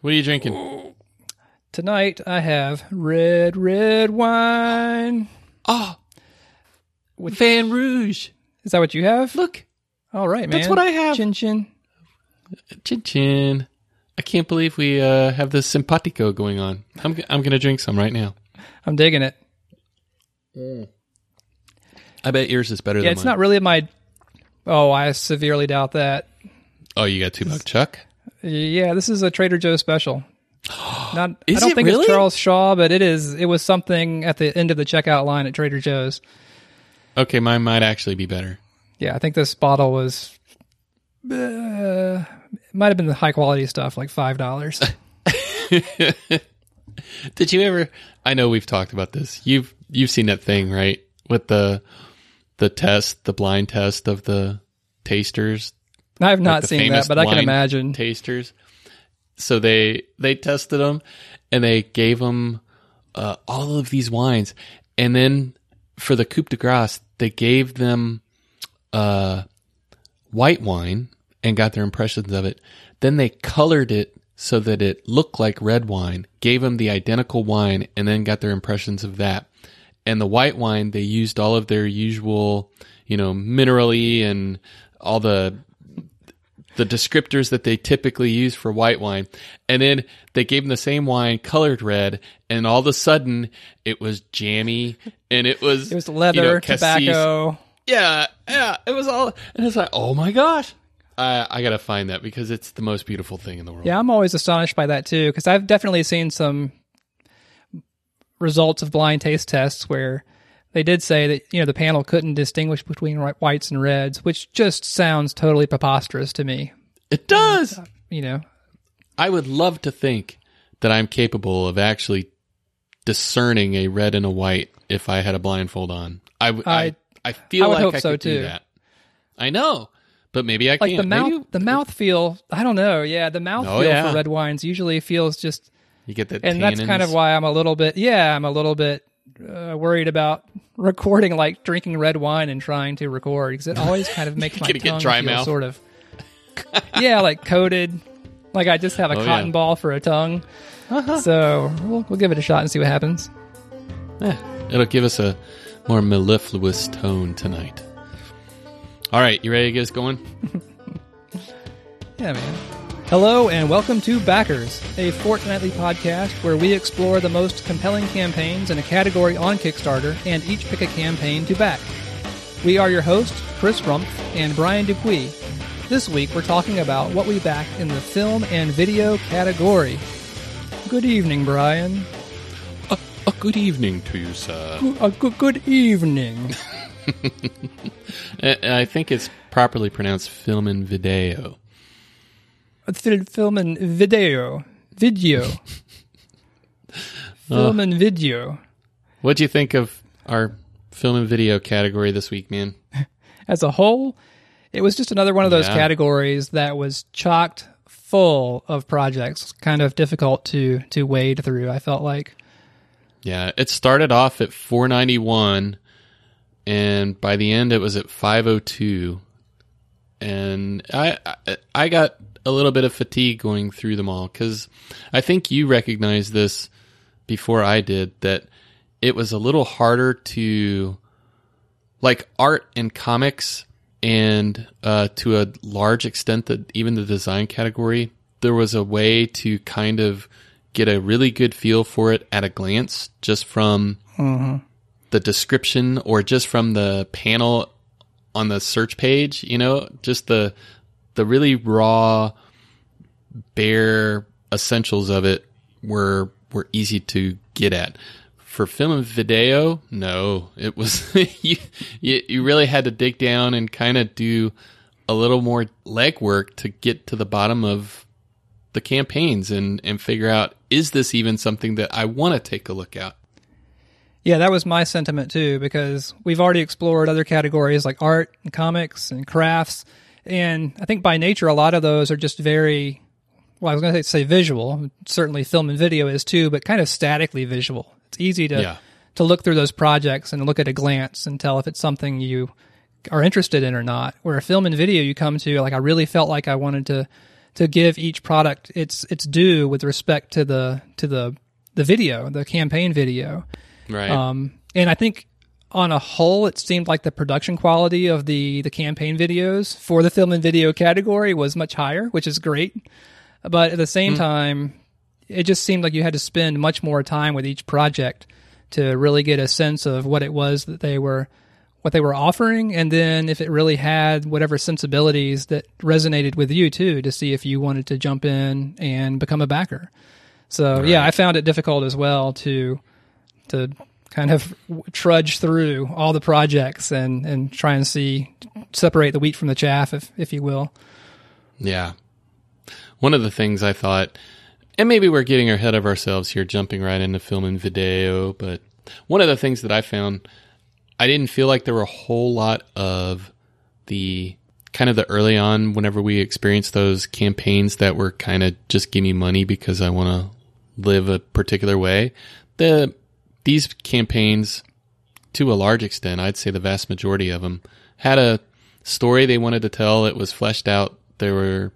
What are you drinking? Tonight I have red, red wine. Oh, Van Rouge. Is that what you have? Look, All right, man. That's what I have. Chin chin. chin chin. I can't believe we uh, have this simpatico going on. I'm g- I'm gonna drink some right now. I'm digging it. I bet yours is better Yeah, than it's mine. not really my. Oh, I severely doubt that. oh, you got two buck chuck. Yeah, this is a Trader Joe's special. Not, I don't think really? it's Charles Shaw, but it is. It was something at the end of the checkout line at Trader Joe's. Okay, mine might actually be better. Yeah, I think this bottle was. Uh, might have been the high quality stuff, like five dollars. Did you ever? I know we've talked about this. You've you've seen that thing right with the the test, the blind test of the tasters, I've not the seen that, but I can imagine. tasters. So they they tested them and they gave them uh, all of these wines, and then for the coup de grace, they gave them uh, white wine and got their impressions of it. Then they colored it so that it looked like red wine. Gave them the identical wine, and then got their impressions of that. And the white wine, they used all of their usual, you know, minerally and all the the descriptors that they typically use for white wine. And then they gave them the same wine colored red and all of a sudden it was jammy and it was It was leather, you know, tobacco. Yeah, yeah, it was all and it's like, "Oh my gosh." I I got to find that because it's the most beautiful thing in the world. Yeah, I'm always astonished by that too, because I've definitely seen some results of blind taste tests where they did say that you know the panel couldn't distinguish between whites and reds, which just sounds totally preposterous to me. It does. Uh, you know, I would love to think that I'm capable of actually discerning a red and a white if I had a blindfold on. I I I feel I would like hope I so, could do too. that. I know, but maybe I like can't. the mouth, Maybe the mouth feel. I don't know. Yeah, the mouth Oh, feel yeah. for red wines usually feels just, you get that, and that's kind of why I'm a little bit. Yeah, I'm a little bit uh, worried about recording, like drinking red wine and trying to record because it always kind of makes my tongue dry feel mouth. sort of. yeah, like coated. Like I just have a Oh, cotton yeah. ball for a tongue. So we'll, we'll give it a shot and see what happens. Eh, it'll give us a more mellifluous tone tonight. All right, you ready to get us going? Yeah, man. Hello and welcome to Backers, a fortnightly podcast where we explore the most compelling campaigns in a category on Kickstarter and each pick a campaign to back. We are your hosts, Chris Rumpf and Brian Dupuis. This week we're talking about what we backed in the film and video category. Good evening, Brian. A, uh, good evening to you, sir. A good, good evening. I think it's properly pronounced film and video. Fil- Film and video. Video. Film and video. What do you think of our film and video category this week, man? as a whole, it was just another one of those Yeah. categories that was chocked full of projects, kind of difficult to to wade through. I felt like, Yeah, it started off at 491 and by the end it was at 502 and I I, got a little bit of fatigue going through them all cuz I think you recognized this before I did that it was a little harder to like art and comics and uh, to a large extent that even the design category there was a way to kind of get a really good feel for it at a glance just from the description or just from the panel on the search page you know just the the really raw bare essentials of it were were easy to get at. For film and video no. It was you, you you really had to dig down and kind of do a little more legwork to get to the bottom of the campaigns and and figure out is this even something that I want to take a look at yeah, that was my sentiment too, because we've already explored other categories like art and comics and crafts, and I think by nature a lot of those are just very. Well, I was going to say visual. Certainly, film and video is too, but kind of statically visual. It's easy to Yeah. to look through those projects and look at a glance and tell if it's something you are interested in or not. Where a film and video, you come to like, I really felt like I wanted to to give each product its its due with respect to the to the the video, the campaign video. Right. Um, and I think on a whole, it seemed like the production quality of the the campaign videos for the film and video category was much higher, which is great. But at the same time, it just seemed like you had to spend much more time with each project to really get a sense of what it was that they were what they were offering and then if it really had whatever sensibilities that resonated with you too to see if you wanted to jump in and become a backer. So yeah, I found it difficult as well to to kind of trudge through all the projects and and try and see separate the wheat from the chaff if if you will. Yeah. One of the things I thought, and maybe we're getting ahead of ourselves here, jumping right into film and video, but one of the things that I found, I didn't feel like there were a whole lot of the kind of the early on, whenever we experienced those campaigns that were kind of just give me money because I want to live a particular way. The these campaigns, to a large extent, I'd say the vast majority of them had a story they wanted to tell. It was fleshed out. There were,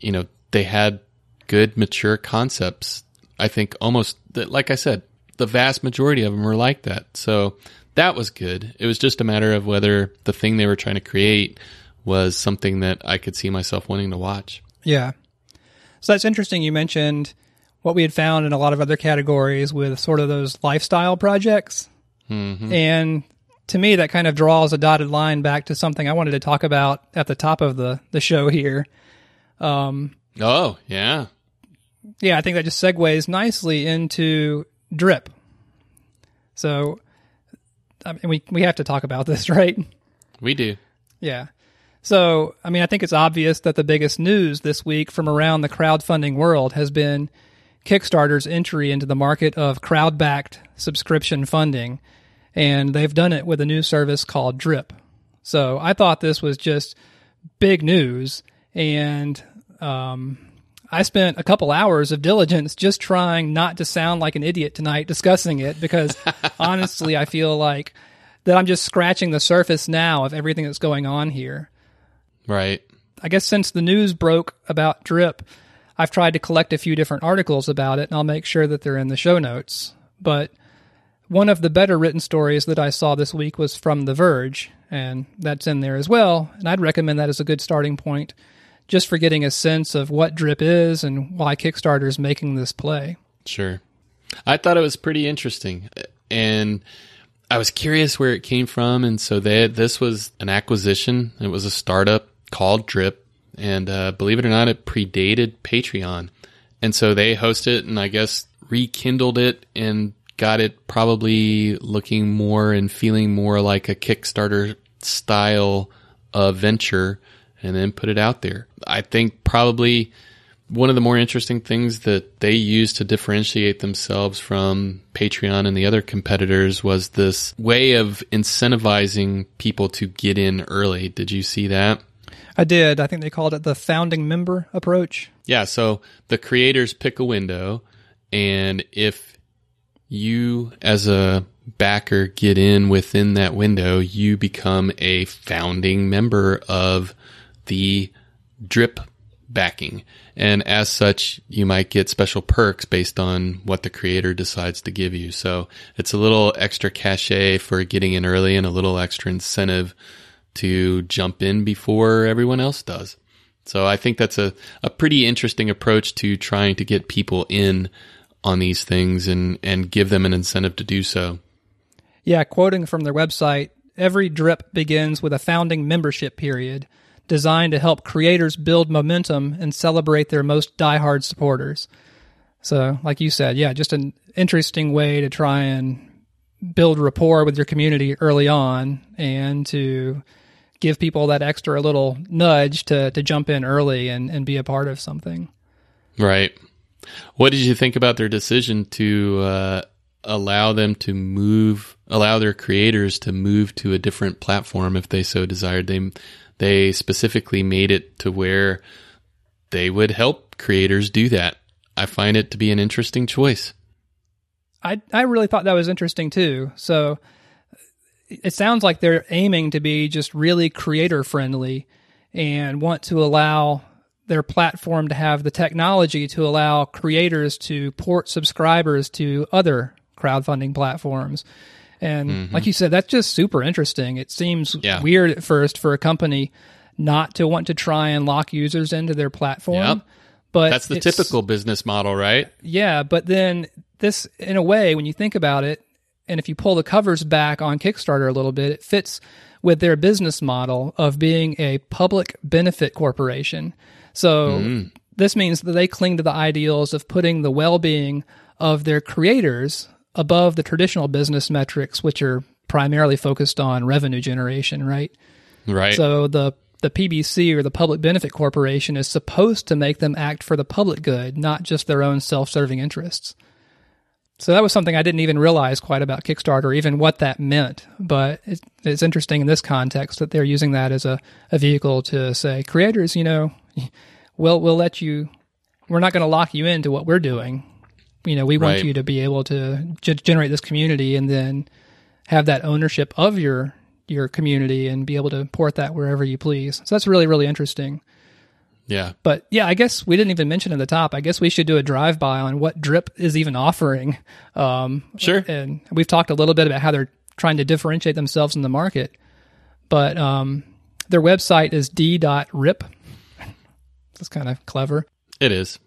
you know, they had good, mature concepts. I think almost, like I said, the vast majority of them were like that. So that was good. It was just a matter of whether the thing they were trying to create was something that I could see myself wanting to watch. Yeah. So that's interesting. You mentioned what we had found in a lot of other categories with sort of those lifestyle projects. Mm-hmm. And to me, that kind of draws a dotted line back to something I wanted to talk about at the top of the, the show here. Um, Oh, yeah. yeah, I think that just segues nicely into drip. So, I mean, we we have to talk about this, right? We do. Yeah. So, I mean, I think it's obvious that the biggest news this week from around the crowdfunding world has been Kickstarter's entry into the market of crowd backed subscription funding. And they've done it with a new service called Drip. So I thought this was just big news. And um, I spent a couple hours of diligence just trying not to sound like an idiot tonight discussing it because honestly, I feel like that I'm just scratching the surface now of everything that's going on here. Right. I guess since the news broke about Drip, I've tried to collect a few different articles about it, and I'll make sure that they're in the show notes. But one of the better written stories that I saw this week was from The Verge, and that's in there as well. And I'd recommend that as a good starting point just for getting a sense of what Drip is and why Kickstarter is making this play. Sure. I thought it was pretty interesting. And I was curious where it came from. And so they, this was an acquisition. It was a startup called Drip. And uh, believe it or not, it predated Patreon. And so they hosted it and I guess rekindled it and got it probably looking more and feeling more like a Kickstarter style uh, venture and then put it out there. I think probably one of the more interesting things that they used to differentiate themselves from Patreon and the other competitors was this way of incentivizing people to get in early. Did you see that? I did. I think they called it the founding member approach. Yeah, so the creators pick a window, and if you, as a backer, get in within that window, you become a founding member of the drip backing. And as such, you might get special perks based on what the creator decides to give you. So it's a little extra cachet for getting in early and a little extra incentive to jump in before everyone else does. So I think that's a, a pretty interesting approach to trying to get people in on these things and, and give them an incentive to do so. Yeah, quoting from their website, every drip begins with a founding membership period designed to help creators build momentum and celebrate their most diehard supporters. So, like you said, yeah, just an interesting way to try and build rapport with your community early on and to give people that extra little nudge to, to jump in early and, and be a part of something. Right. What did you think about their decision to uh, allow them to move, allow their creators to move to a different platform if they so desired? They they specifically made it to where they would help creators do that. I find it to be an interesting choice. I I really thought that was interesting too. So it sounds like they're aiming to be just really creator friendly and want to allow their platform to have the technology to allow creators to port subscribers to other crowdfunding platforms. And mm-hmm. like you said, that's just super interesting. It seems Yeah. weird at first for a company not to want to try and lock users into their platform. Yep. But That's the typical business model, right? yeah, but then this, in a way, when you think about it, and if you pull the covers back on Kickstarter a little bit, it fits with their business model of being a public benefit corporation. So mm-hmm. this means that they cling to the ideals of putting the well being of their creators above the traditional business metrics, which are primarily focused on revenue generation, right? Right. So the the PBC or the Public Benefit Corporation is supposed to make them act for the public good, not just their own self-serving interests. So that was something I didn't even realize quite about Kickstarter, even what that meant. But it's, it's interesting in this context that they're using that as a, a vehicle to say, creators, you know, we'll we'll let you. We're not going to lock you into what we're doing. You know, we want you to be able to ge- generate this community and then have that ownership of your your community and be able to port that wherever you please. So that's really really interesting. Yeah. But yeah, I guess we didn't even mention at the top. I guess we should do a drive by on what Drip is even offering. Um, Sure. and we've talked a little bit about how they're trying to differentiate themselves in the market. But um, their website is d.rip. That's kind of clever. It is.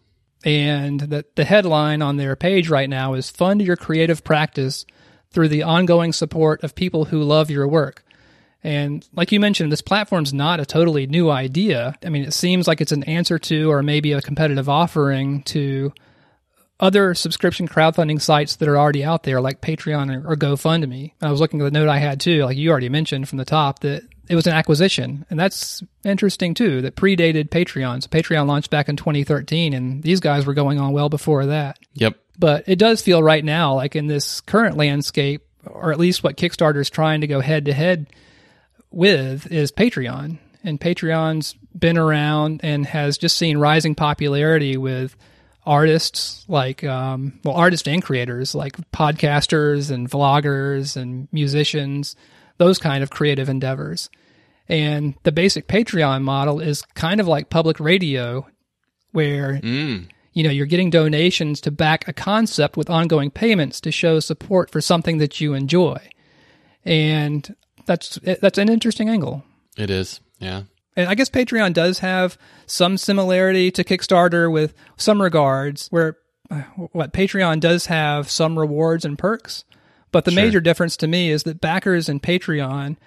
And the, the headline on their page right now is Fund Your Creative Practice Through the Ongoing Support of People Who Love Your Work. And like you mentioned, this platform's not a totally new idea. I mean, it seems like it's an answer to, or maybe a competitive offering to other subscription crowdfunding sites that are already out there, like Patreon or, or GoFundMe. I was looking at the note I had too, like you already mentioned from the top, that it was an acquisition. And that's interesting too, that predated Patreon. So Patreon launched back in 2013, and these guys were going on well before that. Yep. But it does feel right now, like in this current landscape, or at least what Kickstarter is trying to go head to head with, is Patreon. And Patreon's been around and has just seen rising popularity with artists like, um, well, artists and creators like podcasters and vloggers and musicians, those kind of creative endeavors. And the basic Patreon model is kind of like public radio, where Mm. you know you're getting donations to back a concept with ongoing payments to show support for something that you enjoy and that's that's an interesting angle It is. Yeah. and i guess patreon does have some similarity to kickstarter with some regards where uh, what patreon does have some rewards and perks but the Sure. major difference to me is that backers in patreon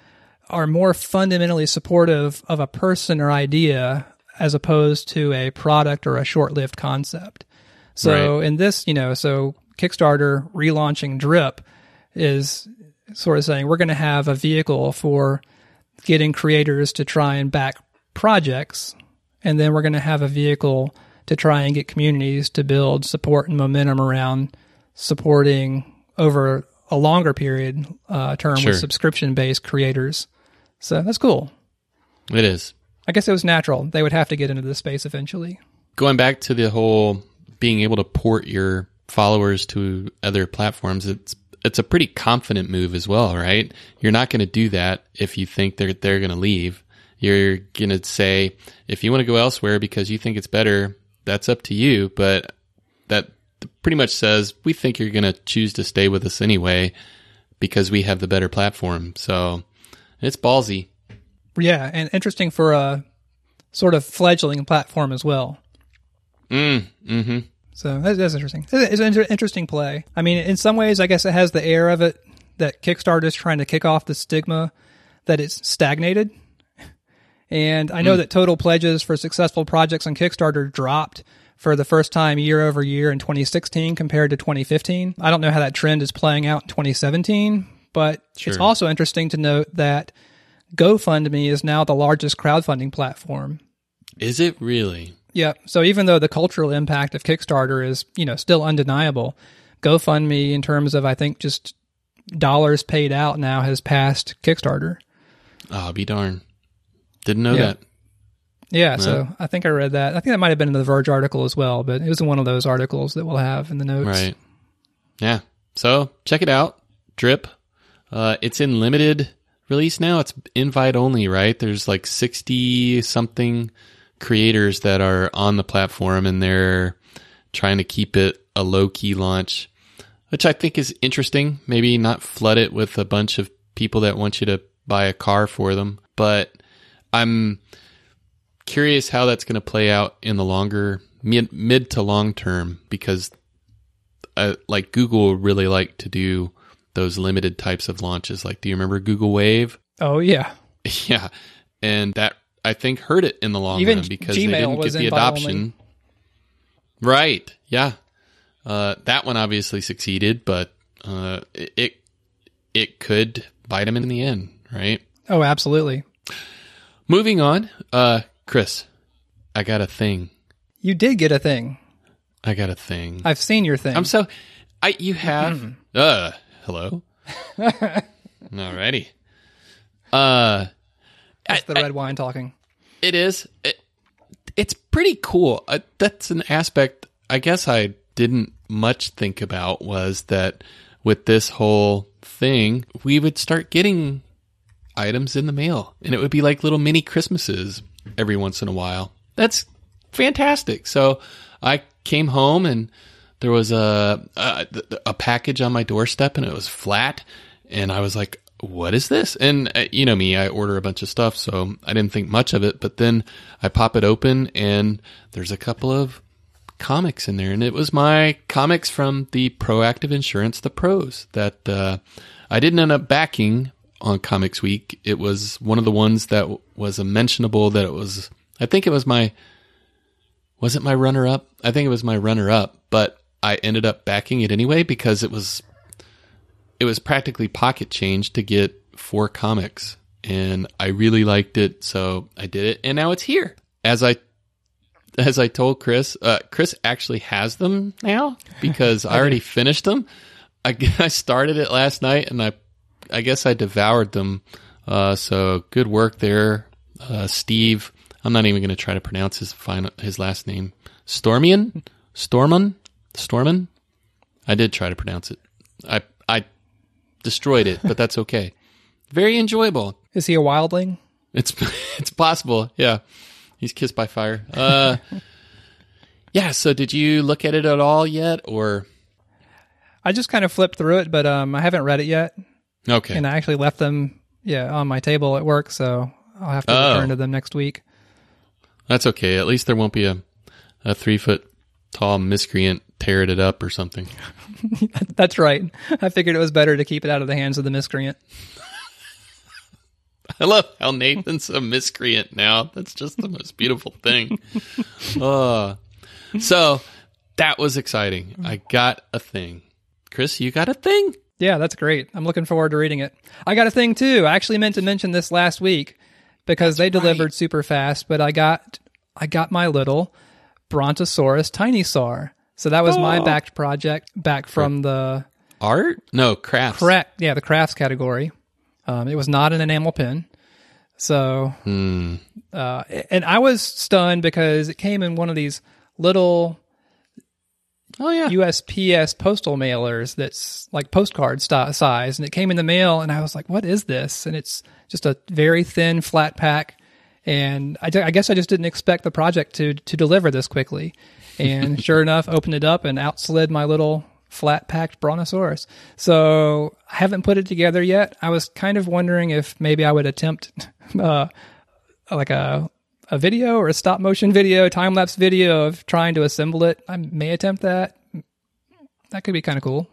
are more fundamentally supportive of a person or idea as opposed to a product or a short-lived concept. So in this, you know, so Kickstarter relaunching Drip is sort of saying we're going to have a vehicle for getting creators to try and back projects, and then we're going to have a vehicle to try and get communities to build support and momentum around supporting over a longer period uh, term Sure. with subscription-based creators. So that's cool. It is. I guess it was natural. They would have to get into this space eventually. Going back to the whole being able to port your followers to other platforms, it's it's a pretty confident move as well, right? You're not going to do that if you think they're they're going to leave. You're going to say if you want to go elsewhere because you think it's better, that's up to you, but that pretty much says we think you're going to choose to stay with us anyway because we have the better platform. So, it's ballsy. Yeah, and interesting for a sort of fledgling platform as well. Mm, mhm. So that's, that's interesting. It's an inter- interesting play. I mean, in some ways, I guess it has the air of it that Kickstarter is trying to kick off the stigma that it's stagnated. And I know hmm. that total pledges for successful projects on Kickstarter dropped for the first time year over year in 2016 compared to 2015. I don't know how that trend is playing out in 2017, but it's also interesting to note that GoFundMe is now the largest crowdfunding platform Is it really? Yeah. So even though the cultural impact of Kickstarter is, you know, still undeniable, GoFundMe in terms of I think just dollars paid out now has passed Kickstarter. Oh, be darn. Didn't know Yeah. that. Yeah, so I think I read that. I think that might have been in the Verge article as well, but it was one of those articles that we'll have in the notes. Right. Yeah. So check it out. Drip. Uh, it's in limited release now. It's invite only, right? There's like 60 something creators that are on the platform and they're trying to keep it a low key launch, which I think is interesting. Maybe not flood it with a bunch of people that want you to buy a car for them, but I'm curious how that's going to play out in the longer mid, mid to long term because uh, like Google really like to do those limited types of launches. Like, do you remember Google Wave? Oh yeah, Yeah, and that I think hurt it in the long Even run because Gmail they didn't get the adoption. only. Right? Yeah, uh, that one obviously succeeded, but uh, it, it could bite them in the end. Right? oh absolutely. Moving on, uh, Chris, I got a thing. You did get a thing. I got a thing. I've seen your thing. I'm so I you have uh hello. Alrighty. Uh That's the red wine talking. It is. It, it's pretty cool. Uh, that's an aspect I guess I didn't much think about was that with this whole thing, we would start getting items in the mail and it would be like little mini Christmases every once in a while. That's fantastic. So I came home and there was a, a a package on my doorstep and it was flat and I was like what is this? And uh, you know me, I order a bunch of stuff, so I didn't think much of it. But then I pop it open, and there's a couple of comics in there, and it was my comics from the Proactive Insurance, the Pros, that uh, I didn't end up backing on Comics Week. It was one of the ones that w- was a mentionable. That it was, I think it was my, was it my runner up? I think it was my runner up, but I ended up backing it anyway because it was it was practically pocket change to get four comics and I really liked it so I did it and now it's here. As I as I told Chris uh, Chris actually has them now because I already finished them. I, I started it last night and I I guess I devoured them. Uh, so good work there uh, Steve. I'm not even going to try to pronounce his final his last name. Stormian? Storman Storman I did try to pronounce it. I I destroyed it, but that's okay. Very enjoyable. Is he a wildling? It's it's possible. Yeah, he's kissed by fire. Uh, yeah. So, did you look at it at all yet, or I just kind of flipped through it, but um, I haven't read it yet, okay? and I actually left them, yeah, on my table at work, so I'll have to Oh. return to them next week. That's okay. At least there won't be a a three foot tall miscreant tearing it up or something. That's right. I figured it was better to keep it out of the hands of the miscreant. I love how Nathan's a miscreant now. That's just the most beautiful thing. Uh, so that was exciting. I got a thing. Chris, you got a thing? Yeah, that's great. I'm looking forward to reading it. I got a thing too. I actually meant to mention this last week because they delivered super fast, but I got I got my little Brontosaurus Tiny Sar. So that was my Oh. backed project back from the Art? No, crafts. correct yeah, the crafts category. Um, it was not an enamel pin. So Hmm. uh, and I was stunned because it came in one of these little Oh yeah. USPS postal mailers that's like postcard st- size, and it came in the mail, and I was like, "What is this?" And it's just a very thin, flat pack. And I, d- I guess I just didn't expect the project to to deliver this quickly. And sure enough, opened it up and out slid my little flat packed brontosaurus. So I haven't put it together yet. I was kind of wondering if maybe I would attempt uh, like a a video or a stop motion video, time lapse video of trying to assemble it. I may attempt that. That could be kind of cool.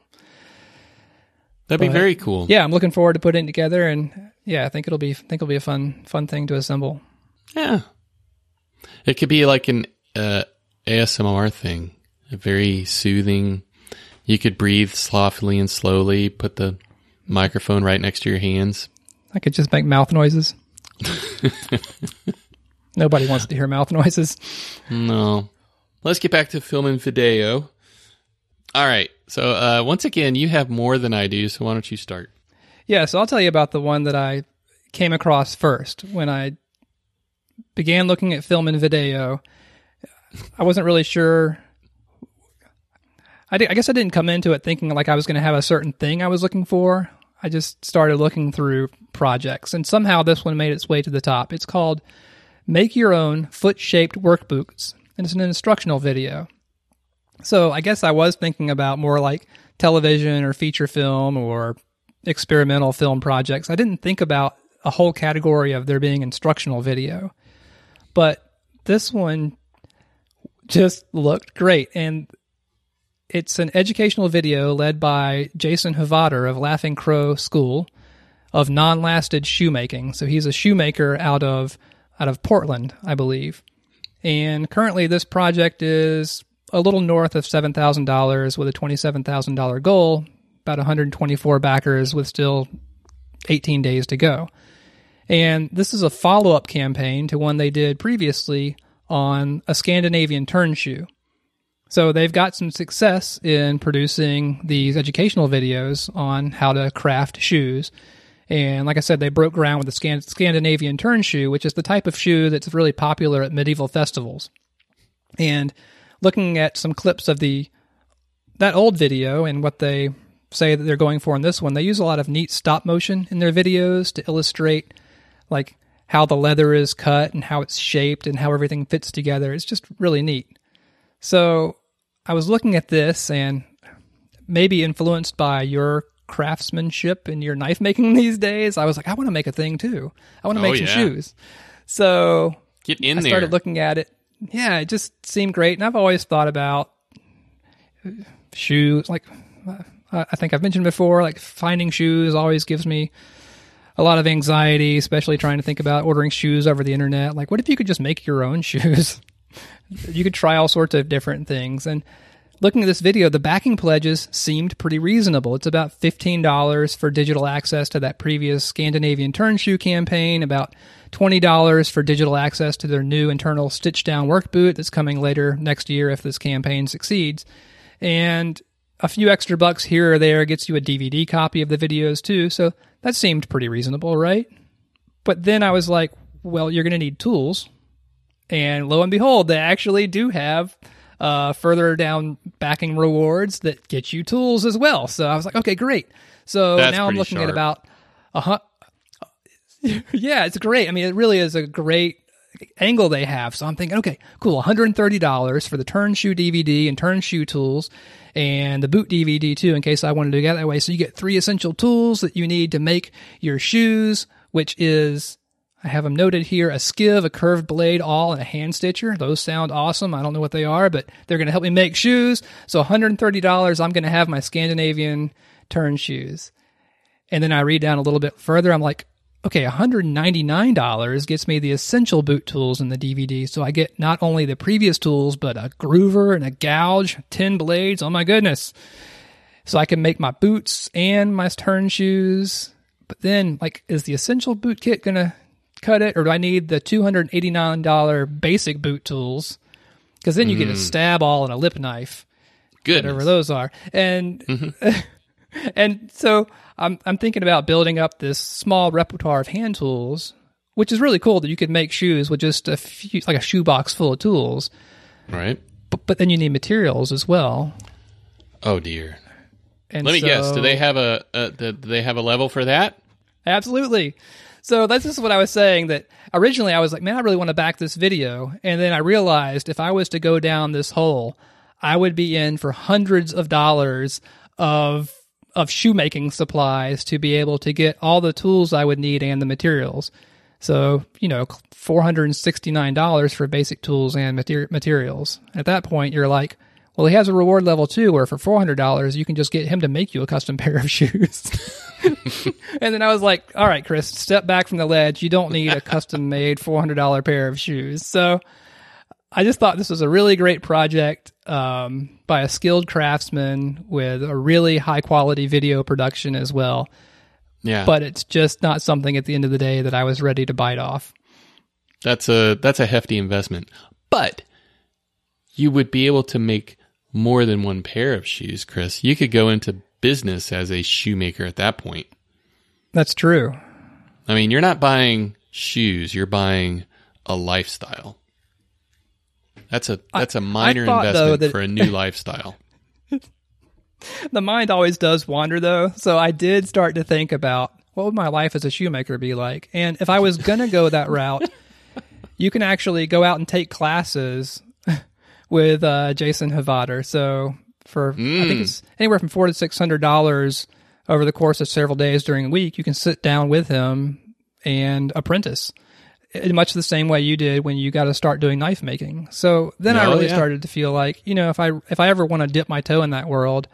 That'd be very cool. Yeah, I'm looking forward to putting it together, and yeah, I think it'll be think it'll be a fun fun thing to assemble. Yeah. It could be like an uh, ASMR thing, a very soothing. You could breathe softly and slowly, put the microphone right next to your hands. I could just make mouth noises. Nobody wants to hear mouth noises. No. Let's get back to film and video. All right. So, uh, once again, you have more than I do, so why don't you start? Yeah, so I'll tell you about the one that I came across first when I began looking at film and video. I wasn't really sure. I, di- I guess I didn't come into it thinking like I was going to have a certain thing I was looking for. I just started looking through projects, and somehow this one made its way to the top. It's called make your own foot shaped work boots. And it's an instructional video. So I guess I was thinking about more like television or feature film or experimental film projects. I didn't think about a whole category of there being instructional video. But this one just looked great. And it's an educational video led by Jason Hovatter of Laughing Crow School of non-lasted shoemaking. So he's a shoemaker out of out of Portland, I believe. And currently this project is a little north of $7,000 with a $27,000 goal, about 124 backers with still 18 days to go. And this is a follow-up campaign to one they did previously on a Scandinavian turn shoe. So they've got some success in producing these educational videos on how to craft shoes. And like I said, they broke ground with the Scandinavian turn shoe, which is the type of shoe that's really popular at medieval festivals. And looking at some clips of the that old video and what they say that they're going for in this one, they use a lot of neat stop motion in their videos to illustrate like how the leather is cut and how it's shaped and how everything fits together. It's just really neat. So I was looking at this and maybe influenced by your craftsmanship and your knife making these days, I was like, I want to make a thing too. I want to Oh, make some yeah. shoes. So Get in I there. started looking at it. Yeah, it just seemed great. And I've always thought about shoes. Like I think I've mentioned before, like finding shoes always gives me a lot of anxiety, especially trying to think about ordering shoes over the internet. Like, what if you could just make your own shoes? you could try all sorts of different things. And looking at this video, the backing pledges seemed pretty reasonable. It's about $15 for digital access to that previous Scandinavian turn shoe campaign, about $20 for digital access to their new internal stitch down work boot that's coming later next year if this campaign succeeds. And a few extra bucks here or there gets you a DVD copy of the videos too. So that seemed pretty reasonable, right? But then I was like, well, you're going to need tools. And lo and behold, they actually do have uh, further down backing rewards that get you tools as well. So I was like, okay, great. So That's now I'm looking at about a hun- yeah, it's great. I mean, it really is a great angle they have. So I'm thinking, okay, cool, $130 for the turn shoe DVD and turn shoe tools and the boot DVD too, in case I wanted to get that way. So you get three essential tools that you need to make your shoes, which is I have them noted here a skiv, a curved blade, all, and a hand stitcher. Those sound awesome. I don't know what they are, but they're going to help me make shoes. So $130, I'm going to have my Scandinavian turn shoes. And then I read down a little bit further. I'm like, okay, $199 gets me the essential boot tools in the DVD. So I get not only the previous tools, but a groover and a gouge, 10 blades. Oh my goodness. So I can make my boots and my turn shoes. But then, like, is the essential boot kit going to cut it? Or do I need the $289 basic boot tools? Because then you get a mm. stab awl and a lip knife Goodness. whatever those are. And mm-hmm. and so I'm I'm thinking about building up this small repertoire of hand tools, which is really cool that you could make shoes with just a few like a shoebox full of tools. Right? But but then you need materials as well. Oh dear. And Let me guess. Do they have a, a do they have a level for that? Absolutely. So that's just what I was saying that originally I was like, man, I really want to back this video. And then I realized if I was to go down this hole, I would be in for hundreds of dollars of of shoemaking supplies to be able to get all the tools I would need and the materials. So, you know, $469 for basic tools and mater- materials. At that point, you're like, well, he has a reward level too, where for $400, you can just get him to make you a custom pair of shoes. And then I was like, all right, Chris, step back from the ledge. You don't need a custom made $400 pair of shoes. So I just thought this was a really great project um, by a skilled craftsman with a really high quality video production as well. Yeah. But it's just not something at the end of the day that I was ready to bite off. That's a that's a hefty investment. But you would be able to make more than one pair of shoes, Chris. You could go into business as a shoemaker at that point. That's true. I mean, you're not buying shoes, you're buying a lifestyle. That's a that's a minor thought, though, investment that- for a new lifestyle. The mind always does wander though. So I did start to think about what would my life as a shoemaker be like? And if I was going to go that route, you can actually go out and take classes with uh, Jason Hovatter. So for I think it's anywhere from four to six hundred dollars over the course of several days during a week, you can sit down with him and apprentice. In much the same way you did when you got to start doing knife making. So then I Oh, really yeah. started to feel like, you know, if I if I ever want to dip my toe in that world,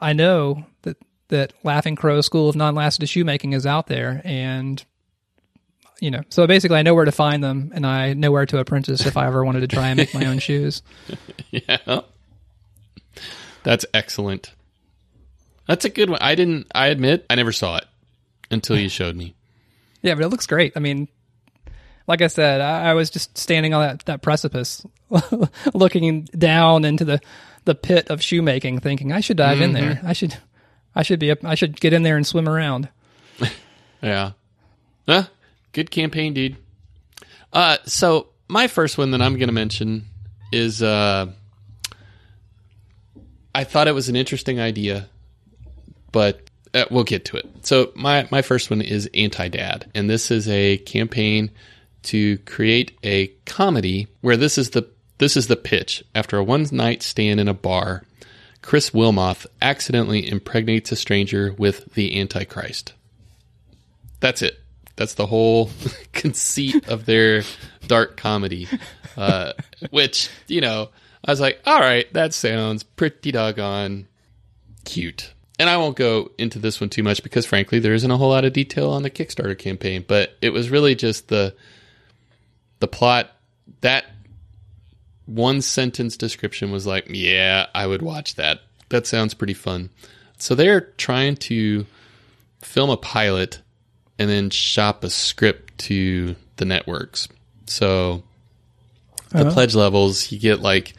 I know that that Laughing Crow School of Non-Lasted Shoemaking is out there, and you know, so basically, I know where to find them, and I know where to apprentice if I ever wanted to try and make my own shoes. Yeah. That's excellent. That's a good one. I didn't, I admit, I never saw it until you showed me. Yeah, but it looks great. I mean, like I said, I, I was just standing on that, that precipice, looking down into the, the pit of shoemaking, thinking I should dive in there. I should, I should be, up, I should get in there and swim around. Yeah. Huh? Good campaign, dude. Uh, so my first one that I'm going to mention is, uh, I thought it was an interesting idea, but uh, we'll get to it. So my, my first one is Anti-Dad, and this is a campaign to create a comedy where this is the this is the pitch. After a one night stand in a bar, Chris Wilmoth accidentally impregnates a stranger with the Antichrist. That's it. That's the whole conceit of their dark comedy. Uh, which, you know, I was like, all right, that sounds pretty doggone cute. And I won't go into this one too much because, frankly, there isn't a whole lot of detail on the Kickstarter campaign. But it was really just the the plot. That one sentence description was like, yeah, I would watch that. That sounds pretty fun. So they're trying to film a pilot and then shop a script to the networks. So the pledge levels, you get like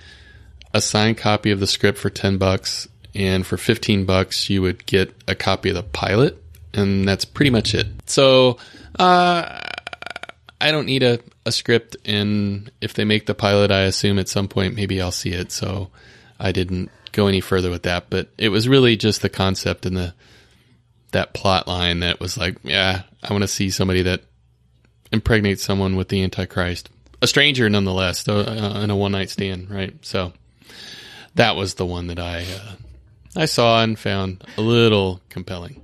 a signed copy of the script for 10 bucks and for 15 bucks you would get a copy of the pilot and that's pretty much it. So uh I don't need a, a script and if they make the pilot I assume at some point maybe I'll see it. So I didn't go any further with that, but it was really just the concept and the that plot line that was like, yeah, I want to see somebody that impregnates someone with the Antichrist, a stranger nonetheless, though, uh, in a one night stand, right? So that was the one that I uh, I saw and found a little compelling.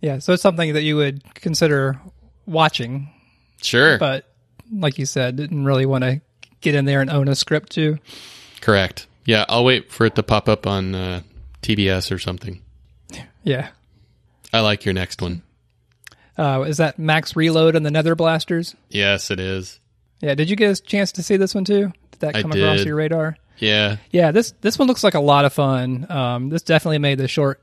Yeah, so it's something that you would consider watching, Sure, but like you said, didn't really want to get in there and own a script too. correct. Yeah, I'll wait for it to pop up on uh, TBS or something. Yeah. I like your next one. Uh, is that Max Reload and the Nether Blasters? Yes, it is. Yeah. Did you get a chance to see this one too? Did that come across your radar? Yeah, Yeah. This this one looks like a lot of fun. Um, this definitely made the short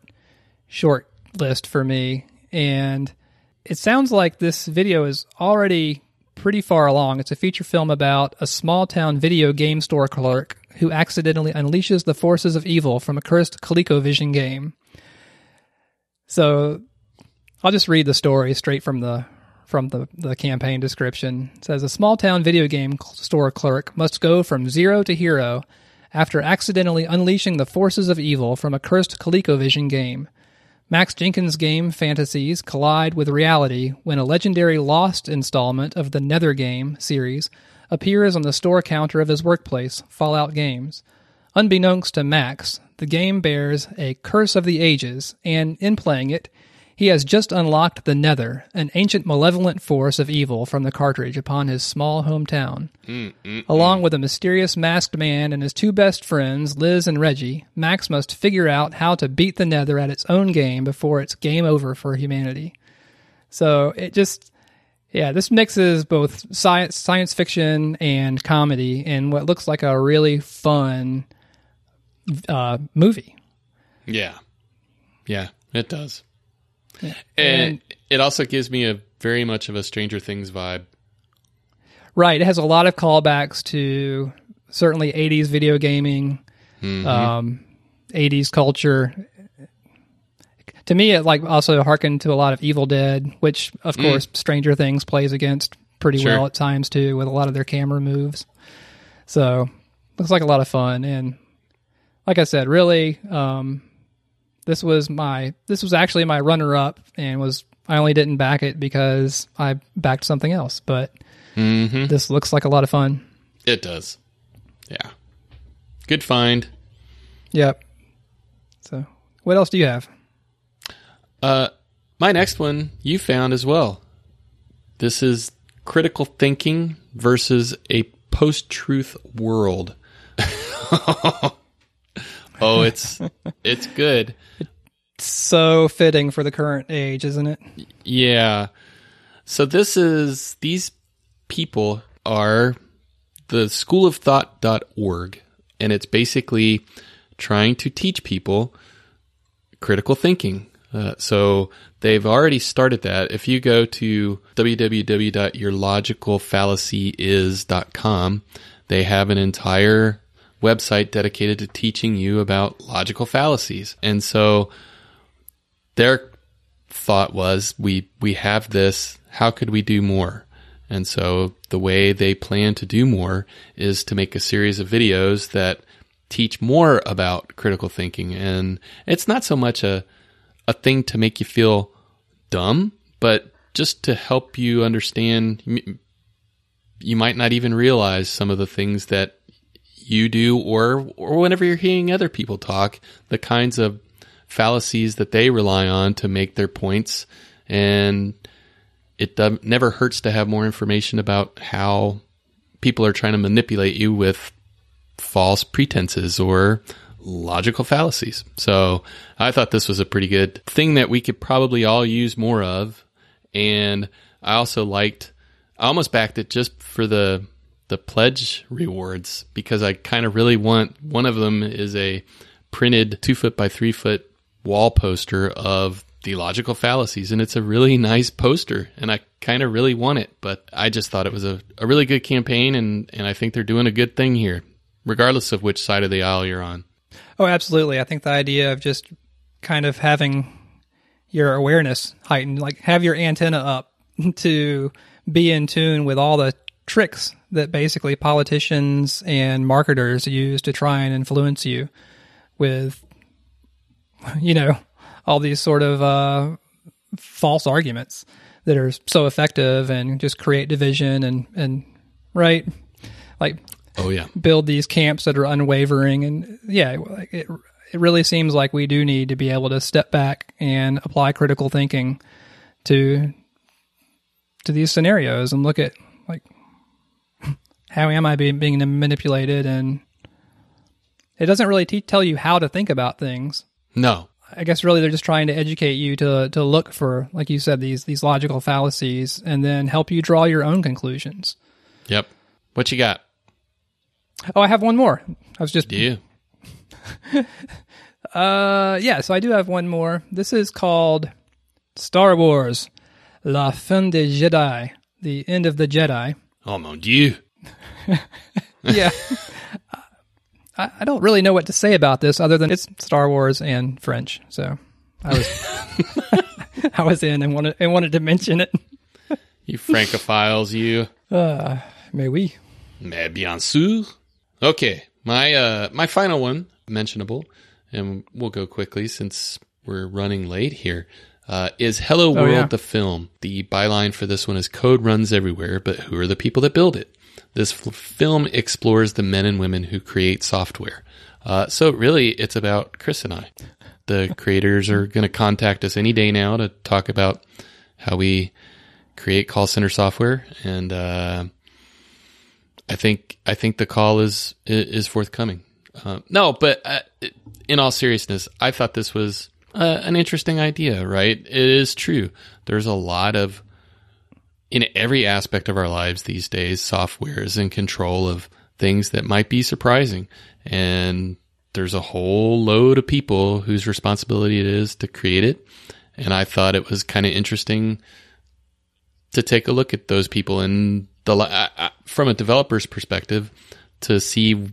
short list for me, and it sounds like this video is already pretty far along. It's a feature film about a small town video game store clerk who accidentally unleashes the forces of evil from a cursed ColecoVision game. So I'll just read the story straight from the from the, the campaign description. It says a small town video game store clerk must go from zero to hero after accidentally unleashing the forces of evil from a cursed ColecoVision game. Max Jenkins' game fantasies collide with reality when a legendary Lost installment of the Nether Game series appears on the store counter of his workplace, Fallout Games. Unbeknownst to Max, the game bears a curse of the ages, and in playing it, he has just unlocked the Nether, an ancient malevolent force of evil from the cartridge upon his small hometown. Along with a mysterious masked man and his two best friends, Liz and Reggie, Max must figure out how to beat the Nether at its own game before it's game over for humanity. So it just, yeah, this mixes both science, science fiction and comedy in what looks like a really fun uh, movie. yeah, yeah. It does. And- And it also gives me a very much of a Stranger Things vibe. Right. It has a lot of callbacks to certainly 80s video gaming, um, 80s culture. To me, it like also harkened to a lot of Evil Dead, which of course Stranger Things plays against pretty Sure. well at times too, with a lot of their camera moves. So looks like a lot of fun, and like I said, really, um, this was my this was actually my runner up, and was I only didn't back it because I backed something else, but Mm-hmm. This looks like a lot of fun. It does. Yeah. Good find. Yep. So, what else do you have? Uh, my next one you found as well. This is critical thinking versus a post-truth world. oh, it's it's good. So fitting for the current age, isn't it? Yeah. So this is these people are the school of schoolofthought.org and it's basically trying to teach people critical thinking. Uh, so they've already started that. If you go to www.yourlogicalfallacyis.com, they have an entire website dedicated to teaching you about logical fallacies. And so their thought was we we have this, how could we do more? And so the way they plan to do more is to make a series of videos that teach more about critical thinking. And it's not so much a, a thing to make you feel dumb, but just to help you understand. You might not even realize some of the things that you do or, or whenever you're hearing other people talk, the kinds of fallacies that they rely on to make their points. And it never hurts to have more information about how people are trying to manipulate you with false pretenses or logical fallacies. So I thought this was a pretty good thing that we could probably all use more of. And I also liked, I almost backed it just for the the pledge rewards because I kind of really want one of them is a printed two foot by three foot wall poster of the logical fallacies and it's a really nice poster and I kind of really want it but I just thought it was a, a really good campaign and, and I think they're doing a good thing here regardless of which side of the aisle you're on. Oh, absolutely. I think the idea of just kind of having your awareness heightened, like have your antenna up to be in tune with all the tricks that basically politicians and marketers use to try and influence you with, you know, all these sort of uh, false arguments that are so effective and just create division and, and right? Like Oh yeah. build these camps that are unwavering and yeah it, it really seems like we do need to be able to step back and apply critical thinking to to these scenarios and look at how am i being, being manipulated and it doesn't really te- tell you how to think about things No. i guess really they're just trying to educate you to to look for like you said these these logical fallacies and then help you draw your own conclusions Yep. What you got? oh i have one more i was just Do you? Uh, yeah, so I do have one more. This is called Star Wars La Fin des Jedi, The End of the Jedi. Oh mon dieu. Yeah. I, I don't really know what to say about this other than it's Star Wars and French. So I was I was in and wanted and wanted to mention it. You francophiles, you. Uh, may we? Mais bien sûr. Okay, my uh my final one, mentionable, and we'll go quickly since we're running late here. Uh, is Hello World yeah. the film? The byline for this one is "Code runs everywhere, but who are the people that build it?" This f- film explores the men and women who create software. Uh, so really, it's about Chris and I. The creators are going to contact us any day now to talk about how we create call center software, and uh, I think I think the call is is forthcoming. Uh, no, but uh, in all seriousness, I thought this was uh, an interesting idea. Right? It is true. There's a lot of in every aspect of our lives these days, software is in control of things that might be surprising, and there's a whole load of people whose responsibility it is to create it. And I thought it was kind of interesting to take a look at those people and the from a developer's perspective to see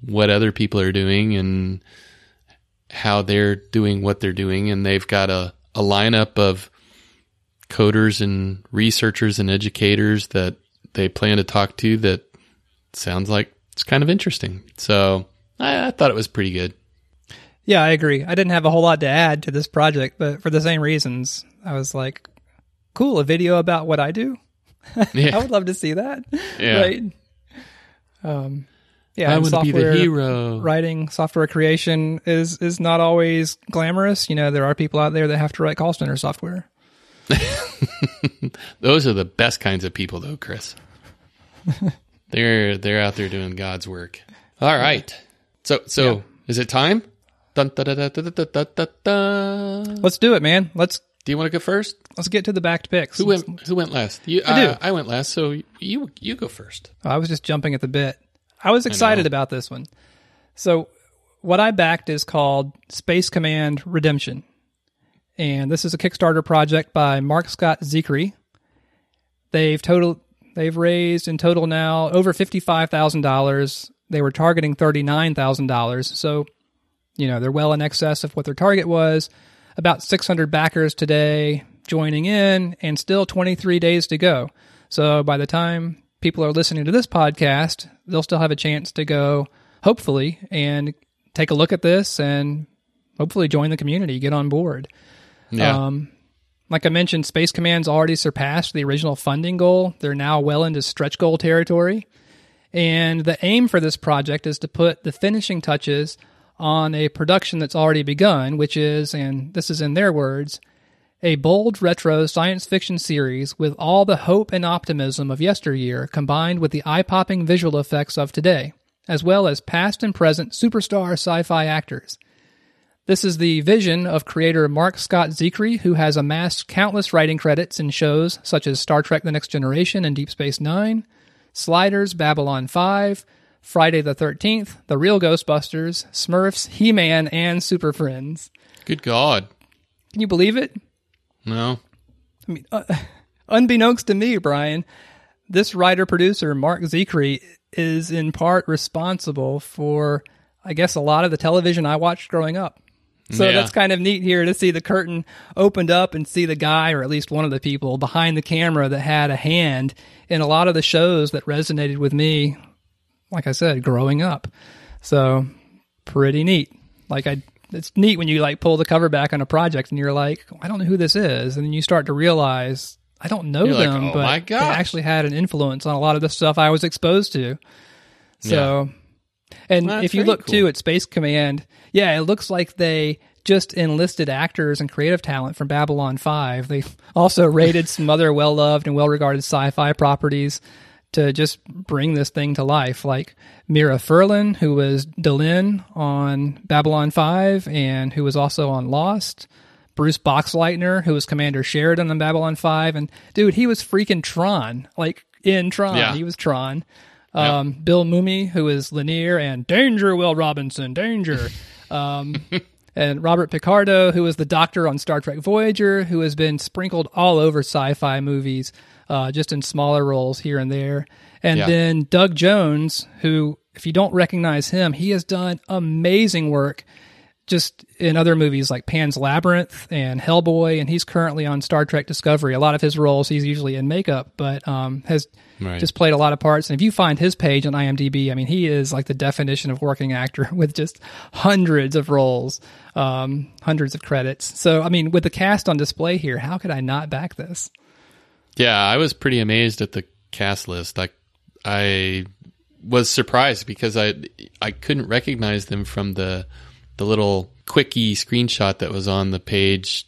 what other people are doing and how they're doing what they're doing and they've got a, a lineup of coders and researchers and educators that they plan to talk to that sounds like it's kind of interesting so I, I thought it was pretty good Yeah, I agree. I didn't have a whole lot to add to this project, but for the same reasons, I was like, cool, a video about what I do. Yeah. I would love to see that. Yeah. Right. Um, yeah, I want to be the software hero. Writing software creation is is not always glamorous. You know, there are people out there that have to write call center software. Those are the best kinds of people, though, Chris. they're they're out there doing God's work. All right. So so yeah. is it time? Dun, da, da, da, Let's do it, man. Let's. Do you want to go first? Let's get to the backed picks. Who went? Who went last? You, I uh, do. I went last, so you you go first. I was just jumping at the bit. I was excited I about this one. So, what I backed is called Space Command Redemption. And this is a Kickstarter project by Mark Scott Zicree. They've total they've raised in total now over $55,000. They were targeting $39,000. So, you know, they're well in excess of what their target was. About 600 backers today joining in and still 23 days to go. So by the time people are listening to this podcast, they'll still have a chance to go, hopefully, and take a look at this and hopefully join the community, get on board. Yeah. Um, like I mentioned, Space Command's already surpassed the original funding goal. They're now well into stretch goal territory. And the aim for this project is to put the finishing touches on a production that's already begun, which is, and this is in their words, a bold retro science fiction series with all the hope and optimism of yesteryear combined with the eye popping visual effects of today, as well as past and present superstar sci fi actors. This is the vision of creator Mark Scott Zicree, who has amassed countless writing credits in shows such as Star Trek The Next Generation and Deep Space Nine, Sliders, Babylon 5, Friday the 13th, The Real Ghostbusters, Smurfs, He Man, and Super Friends. Good God. Can you believe it? No. I mean, uh, unbeknownst to me, Brian, this writer producer, Mark Zicree, is in part responsible for, I guess, a lot of the television I watched growing up. So Yeah. that's kind of neat here to see the curtain opened up and see the guy, or at least one of the people behind the camera that had a hand in a lot of the shows that resonated with me, like I said, growing up. So pretty neat. Like I, it's neat when you like pull the cover back on a project and you're like, oh, I don't know who this is, and then you start to realize I don't know You're like, them, "Oh but they actually had an influence on a lot of the stuff I was exposed to. So, and Well, if you look cool. too at Space Command, yeah, it looks like they just enlisted actors and creative talent from Babylon 5. They also rated some other well loved and well regarded sci fi properties to just bring this thing to life, like Mira Furlan, who was Delenn on Babylon 5 and who was also on Lost. Bruce Boxleitner, who was Commander Sheridan on Babylon 5. And dude, he was freaking Tron. Like in Tron, Yeah. he was Tron. Um, Bill Mumy, who is Lennier, and Danger, Will Robinson, Danger. Um, and Robert Picardo, who is the Doctor on Star Trek Voyager, who has been sprinkled all over sci-fi movies, uh, just in smaller roles here and there. And Yeah. then Doug Jones, who, if you don't recognize him, he has done amazing work just in other movies like Pan's Labyrinth and Hellboy, and he's currently on Star Trek Discovery. A lot of his roles, he's usually in makeup, but um, has Right. just played a lot of parts. And if you find his page on IMDb, I mean, he is like the definition of working actor with just hundreds of roles, um, hundreds of credits. So, I mean, with the cast on display here, how could I not back this? Yeah, I was pretty amazed at the cast list. I I was surprised because I I couldn't recognize them from the the little quickie screenshot that was on the page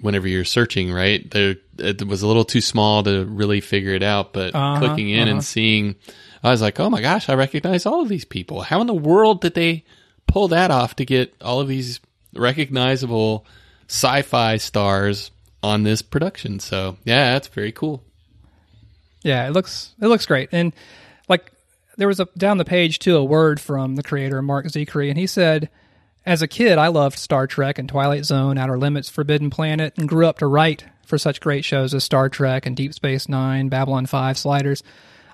whenever you're searching, right? There it was a little too small to really figure it out, but Uh-huh, clicking in uh-huh. and seeing I was like, "Oh my gosh, I recognize all of these people. How in the world did they pull that off to get all of these recognizable sci-fi stars on this production?" So, yeah, that's very cool. Yeah, it looks it looks great. And like there was a down the page too a word from the creator Mark Zicree, and he said, "As a kid, I loved Star Trek and Twilight Zone, Outer Limits, Forbidden Planet, and grew up to write for such great shows as Star Trek and Deep Space Nine, Babylon Five, Sliders."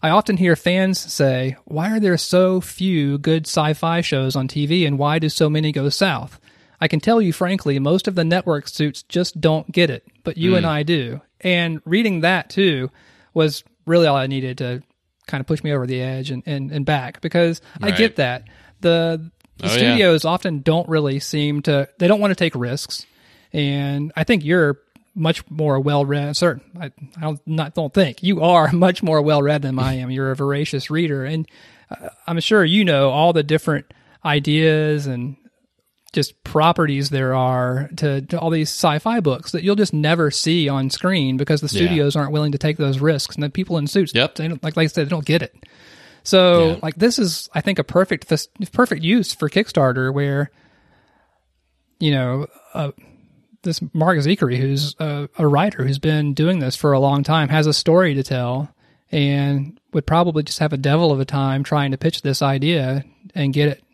I often hear fans say, "Why are there so few good sci-fi shows on TV, and why do so many go south?" I can tell you frankly, most of the network suits just don't get it, but you and hmm. I do. And reading that too was really all I needed to kind of push me over the edge and, and, and back because I get that. The, the Oh, yeah. studios often don't really seem to, they don't want to take risks. And I think you're much more well read. Certain, I, I don't not don't think you are much more well read than I am. You're a voracious reader, and uh, I'm sure you know all the different ideas and just properties there are to, to, all these sci-fi books that you'll just never see on screen because the studios yeah. aren't willing to take those risks, and the people in suits, yep. like like I said, they don't get it. So yeah. like this is, I think, a perfect perfect use for Kickstarter where, you know, uh, this Mark Zicree, who's a, a writer who's been doing this for a long time, has a story to tell, and would probably just have a devil of a time trying to pitch this idea and get it,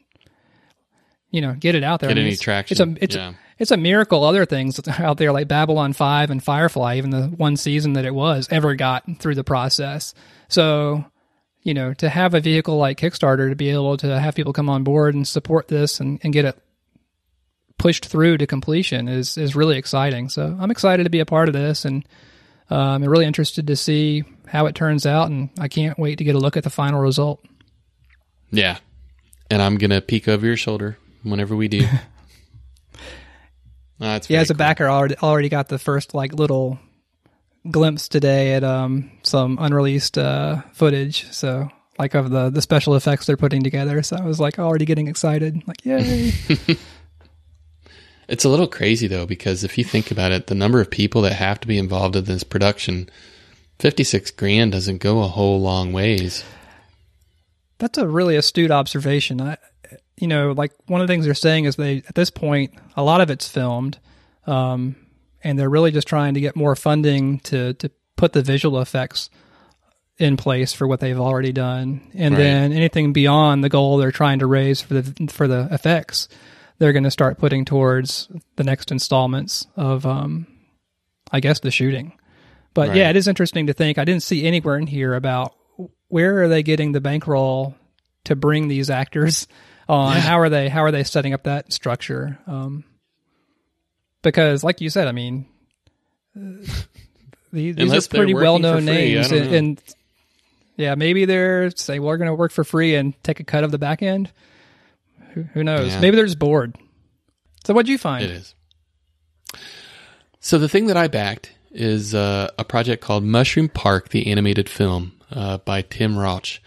you know, get it out there. Get I mean, any it's, traction? It's a it's yeah. a, it's a miracle. Other things out there like Babylon Five and Firefly, even the one season that it was, ever got through the process. So you know, to have a vehicle like Kickstarter to be able to have people come on board and support this and, and get it pushed through to completion is is really exciting. So I'm excited to be a part of this, and um, I'm really interested to see how it turns out, and I can't wait to get a look at the final result. Yeah, and I'm gonna peek over your shoulder whenever we do. yeah, as a cool. backer, I already already got the first like little glimpse today at um, some unreleased uh, footage. So like of the the special effects they're putting together. So I was like already getting excited. Like yay! it's a little crazy though because if you think about it, the number of people that have to be involved in this production, fifty six grand doesn't go a whole long ways. That's a really astute observation. I, you know, like one of the things they're saying is they at this point a lot of it's filmed. Um, and they're really just trying to get more funding to to put the visual effects in place for what they've already done, and right. then anything beyond the goal they're trying to raise for the for the effects, they're going to start putting towards the next installments of, um, I guess, the shooting. But right. yeah, it is interesting to think. I didn't see anywhere in here about where are they getting the bankroll to bring these actors on. Yeah. How are they? How are they setting up that structure? Um, because, like you said, I mean, these, these are pretty well known names, and, and, yeah, maybe they're say well, we're going to work for free and take a cut of the back end. Who, who knows? Yeah. Maybe they're just bored. So, what'd you find? It is. So the thing that I backed is uh, a project called Mushroom Park, the animated film uh, by Tim Rauch.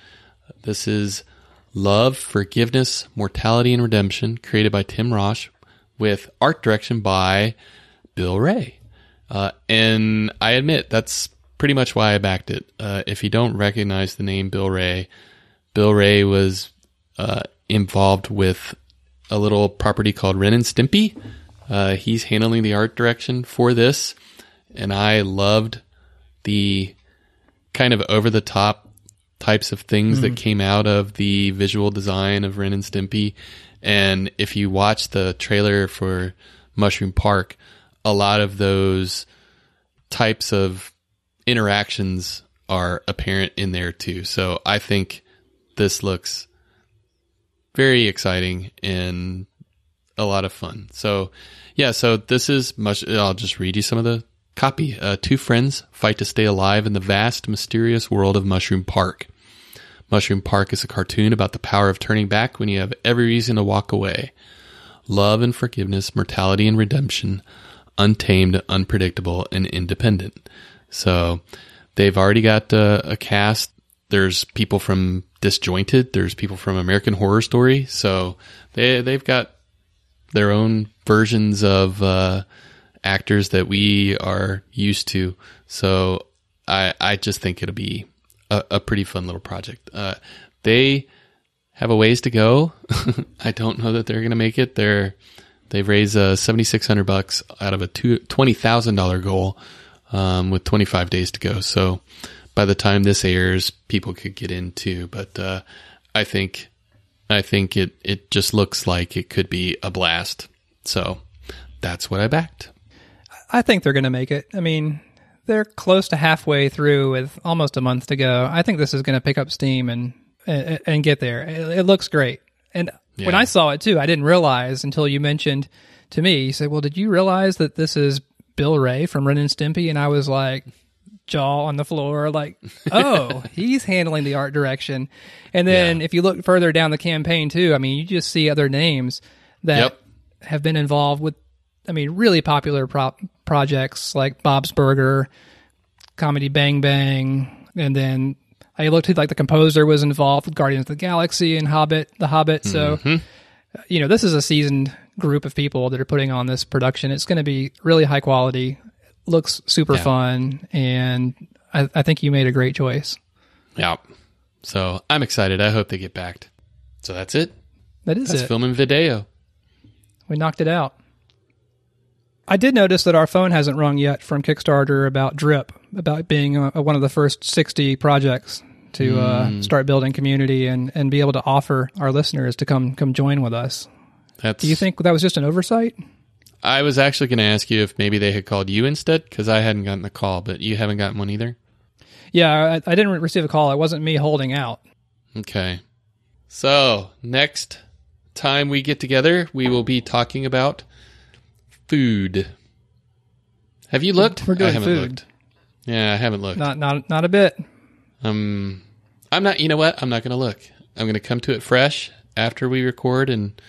This is Love, Forgiveness, Mortality, and Redemption, created by Tim Rauch, with art direction by Bill Wray. Uh, and I admit that's pretty much why I backed it. Uh, if you don't recognize the name Bill Wray, Bill Wray was uh, involved with a little property called Ren and Stimpy. Uh, he's handling the art direction for this, and I loved the kind of over the top types of things mm-hmm. that came out of the visual design of Ren and Stimpy and if you watch the trailer for Mushroom Park, a lot of those types of interactions are apparent in there too. So I think this looks very exciting and a lot of fun. So yeah, so this is much. I'll just read you some of the copy. Uh, two friends fight to stay alive in the vast, mysterious world of Mushroom Park. Mushroom Park is a cartoon about the power of turning back when you have every reason to walk away. Love and forgiveness, mortality and redemption, untamed, unpredictable, and independent. So they've already got uh, a cast. There's people from Disjointed. There's people from American Horror Story. So they they've got their own versions of uh, actors that we are used to. So I I just think it'll be a, a pretty fun little project. Uh, they have a ways to go. I don't know that they're going to make it. They're they've raised uh, seventy six hundred bucks out of a two, twenty thousand dollar goal um, with twenty five days to go. So by the time this airs, people could get in too. But uh, I think I think it it just looks like it could be a blast. So that's what I backed. I think they're going to make it. I mean, they're close to halfway through with almost a month to go. I think this is going to pick up steam and and, and get there. It, it, looks great. And yeah. when I saw it too, I didn't realize until you mentioned to me. You said, "Well, did you realize that this is Bill Wray from Ren and Stimpy?" And I was like, jaw on the floor, like, "Oh, he's handling the art direction." And then yeah. if you look further down the campaign too, I mean, you just see other names that yep. have been involved with I mean, really popular pro- projects like Bob's Burger, Comedy Bang Bang, and then I looked at like the composer was involved with Guardians of the Galaxy and Hobbit, The Hobbit. So, mm-hmm. uh, you know, this is a seasoned group of people that are putting on this production. It's going to be really high quality, looks super Yeah. fun, and I, I think you made a great choice. Yeah. So I'm excited. I hope they get backed. So that's it. That is That's it. filming video. We knocked it out. I did notice that our phone hasn't rung yet from Kickstarter about Drip, about being uh, one of the first 60 projects to uh, start building community and, and be able to offer our listeners to come come join with us. That's. Do you think that was just an oversight? I was actually going to ask you if maybe they had called you instead because I hadn't gotten the call, but you haven't gotten one either. Yeah, I, I didn't receive a call. It wasn't me holding out. Okay. So next time we get together, we will be talking about food. Have you looked? We're doing I haven't food. looked. Yeah, I haven't looked. Not not not a bit. Um, I'm not. You know what? I'm not going to look. I'm going to come to it fresh after we record, and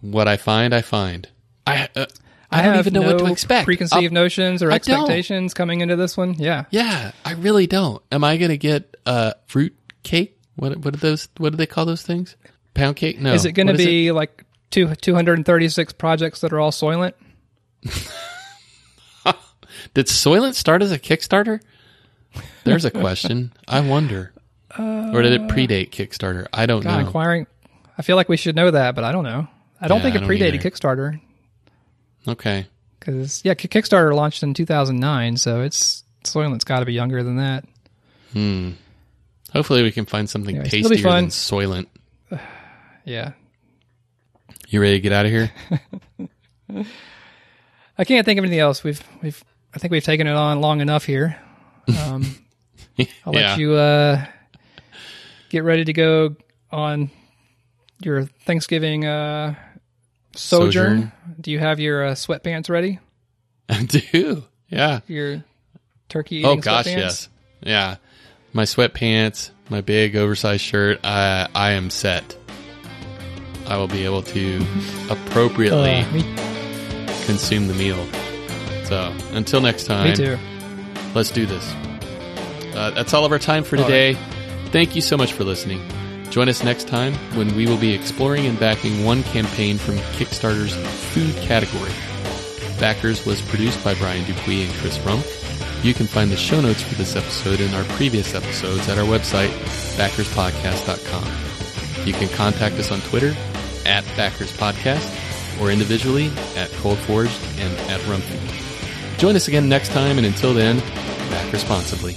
what I find, I find. I uh, I, don't even know no what to expect. Preconceived I'll- notions or I don't. expectations coming into this one. Yeah. Yeah, I really don't. Am I going to get uh, fruit cake? What what are those? What do they call those things? Pound cake? No. Is it going to be like two, 236 projects that are all Soylent? Did Soylent start as a Kickstarter? There's a question. I wonder. or did it predate Kickstarter? I don't God, know. inquiring. I feel like we should know that, but I don't know. I don't Yeah, think it don't predated either. Kickstarter Okay. because yeah, Ki- Kickstarter launched in 2009, so it's Soylent's got to be younger than that. Hmm. Hopefully, we can find something Anyways, tastier than Soylent. Yeah, You ready to get out of here? I can't think of anything else. We've we've I think we've taken it on long enough here. Um, I'll Yeah. let you uh, get ready to go on your Thanksgiving uh, sojourn. Sojourn. Do you have your uh, sweatpants ready? I do. Yeah. Your turkey Oh gosh, sweatpants? yes. Yeah. My sweatpants, my big oversized shirt. I I am set. I will be able to appropriately Uh, consume the meal. So until next time, me too. let's do this. Uh, that's all of our time for today. Thank you so much for listening. Join us next time when we will be exploring and backing one campaign from Kickstarter's food category. Backers was produced by Brian Dupuis and Chris Rump. You can find the show notes for this episode and our previous episodes at our website, backerspodcast.com. You can contact us on Twitter at backerspodcast or individually at Coldforged and at Rumpy. Join us again next time, and until then, back responsibly.